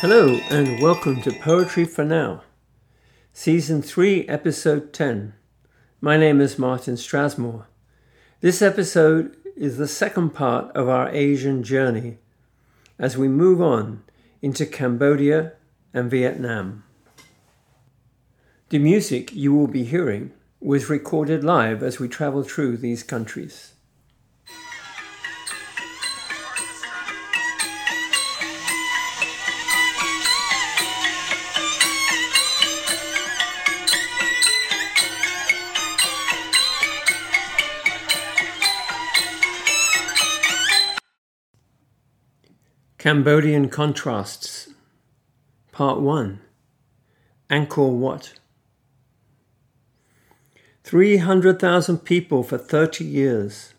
Hello, and welcome to Poetry for Now, Season 3, Episode 10. My name is Martin Strasmore. This episode is the second part of our Asian journey as we move on into Cambodia and Vietnam. The music you will be hearing was recorded live as we travel through these countries. Cambodian Contrasts. Part 1 Angkor Wat. 300,000 people for 30 years,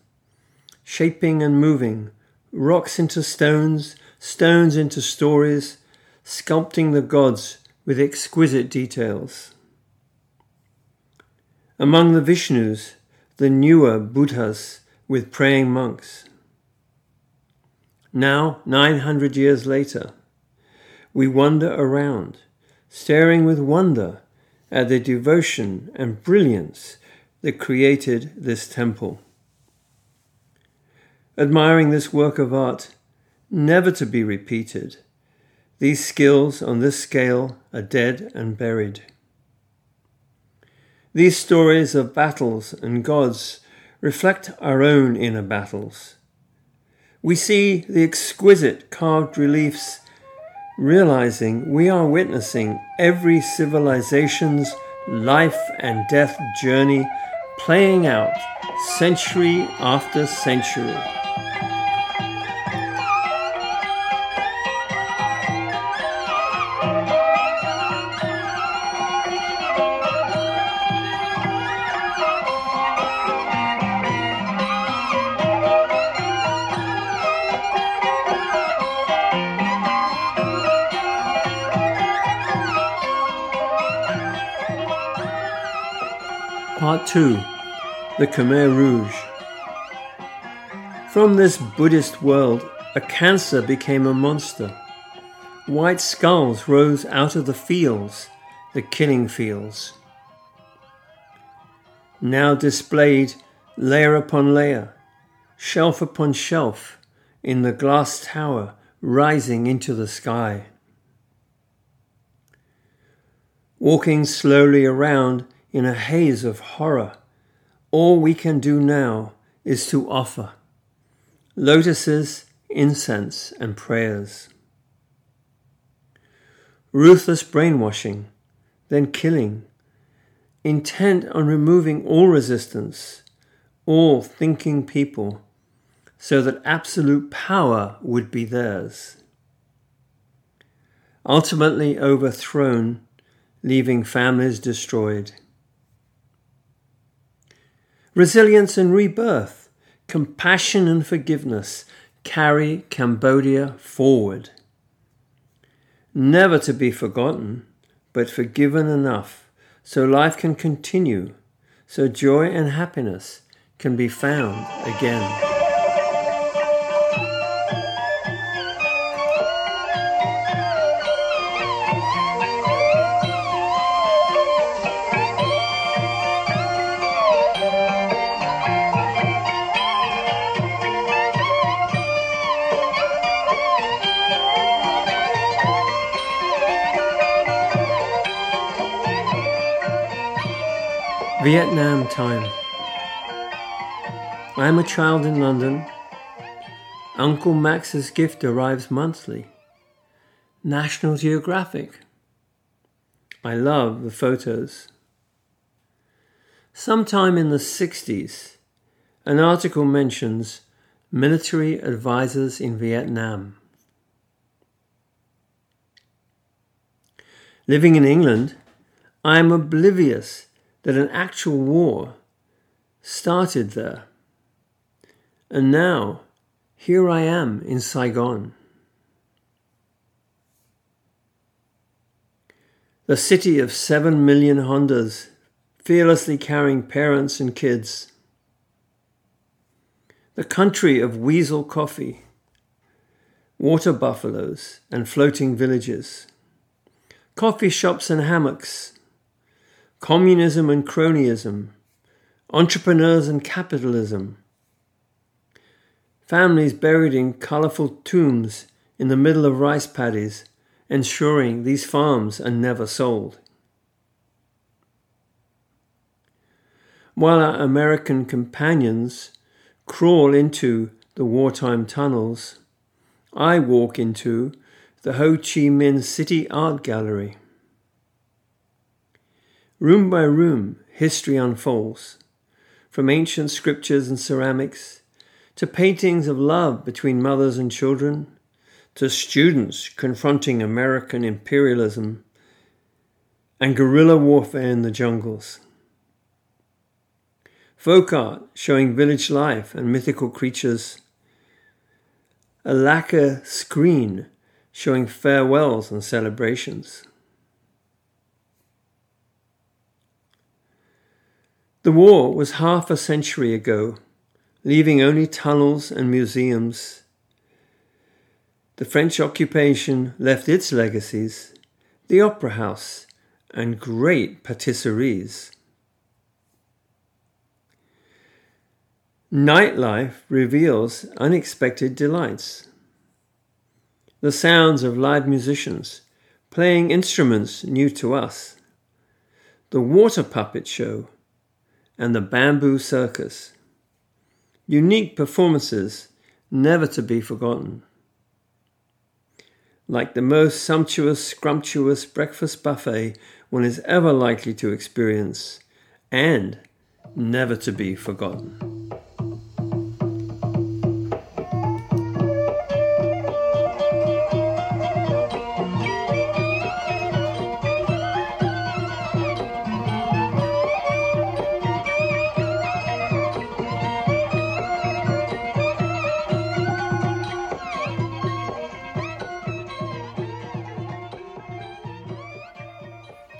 shaping and moving, rocks into stones, stones into stories, sculpting the gods with exquisite details. Among the Vishnus, the newer Buddhas with praying monks. Now, 900 years later, we wander around, staring with wonder at the devotion and brilliance that created this temple. Admiring this work of art, never to be repeated, these skills on this scale are dead and buried. These stories of battles and gods reflect our own inner battles we see the exquisite carved reliefs, realizing we are witnessing every civilization's life and death journey playing out century after century. Part 2 The Khmer Rouge. From this Buddhist world, a cancer became a monster. White skulls rose out of the fields, the killing fields. Now displayed layer upon layer, shelf upon shelf, in the glass tower rising into the sky. Walking slowly around, in a haze of horror. All we can do now is to offer lotuses, incense, and prayers. Ruthless brainwashing, then killing, intent on removing all resistance, all thinking people, so that absolute power would be theirs. Ultimately overthrown, leaving families destroyed resilience and rebirth, compassion and forgiveness carry Cambodia forward. Never to be forgotten, but forgiven enough so life can continue, so joy and happiness can be found again. Vietnam time. I am a child in London. Uncle Max's gift arrives monthly. National Geographic. I love the photos. Sometime in the 60s, an article mentions military advisors in Vietnam. Living in England, I am oblivious that an actual war started there. And now, here I am in Saigon. The city of seven million Hondas, fearlessly carrying parents and kids. The country of weasel coffee, water buffaloes and floating villages, coffee shops and hammocks, communism and cronyism, entrepreneurs and capitalism, families buried in colourful tombs in the middle of rice paddies, ensuring these farms are never sold. While our American companions crawl into the wartime tunnels, I walk into the Ho Chi Minh City Art Gallery. Room by room, history unfolds, from ancient scriptures and ceramics to paintings of love between mothers and children, to students confronting American imperialism and guerrilla warfare in the jungles. Folk art showing village life and mythical creatures a lacquer screen showing farewells and celebrations. The war was half a century ago, leaving only tunnels and museums. The French occupation left its legacies, the opera house, and great patisseries. Nightlife reveals unexpected delights. The sounds of live musicians playing instruments new to us. The water puppet show and the bamboo circus. Unique performances never to be forgotten. Like the most sumptuous, scrumptious breakfast buffet one is ever likely to experience, and never to be forgotten.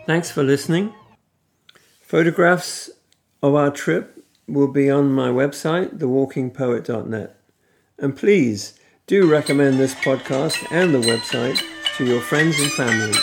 Thanks for listening. Photographs of our trip will be on my website, thewalkingpoet.net. And please do recommend this podcast and the website to your friends and families.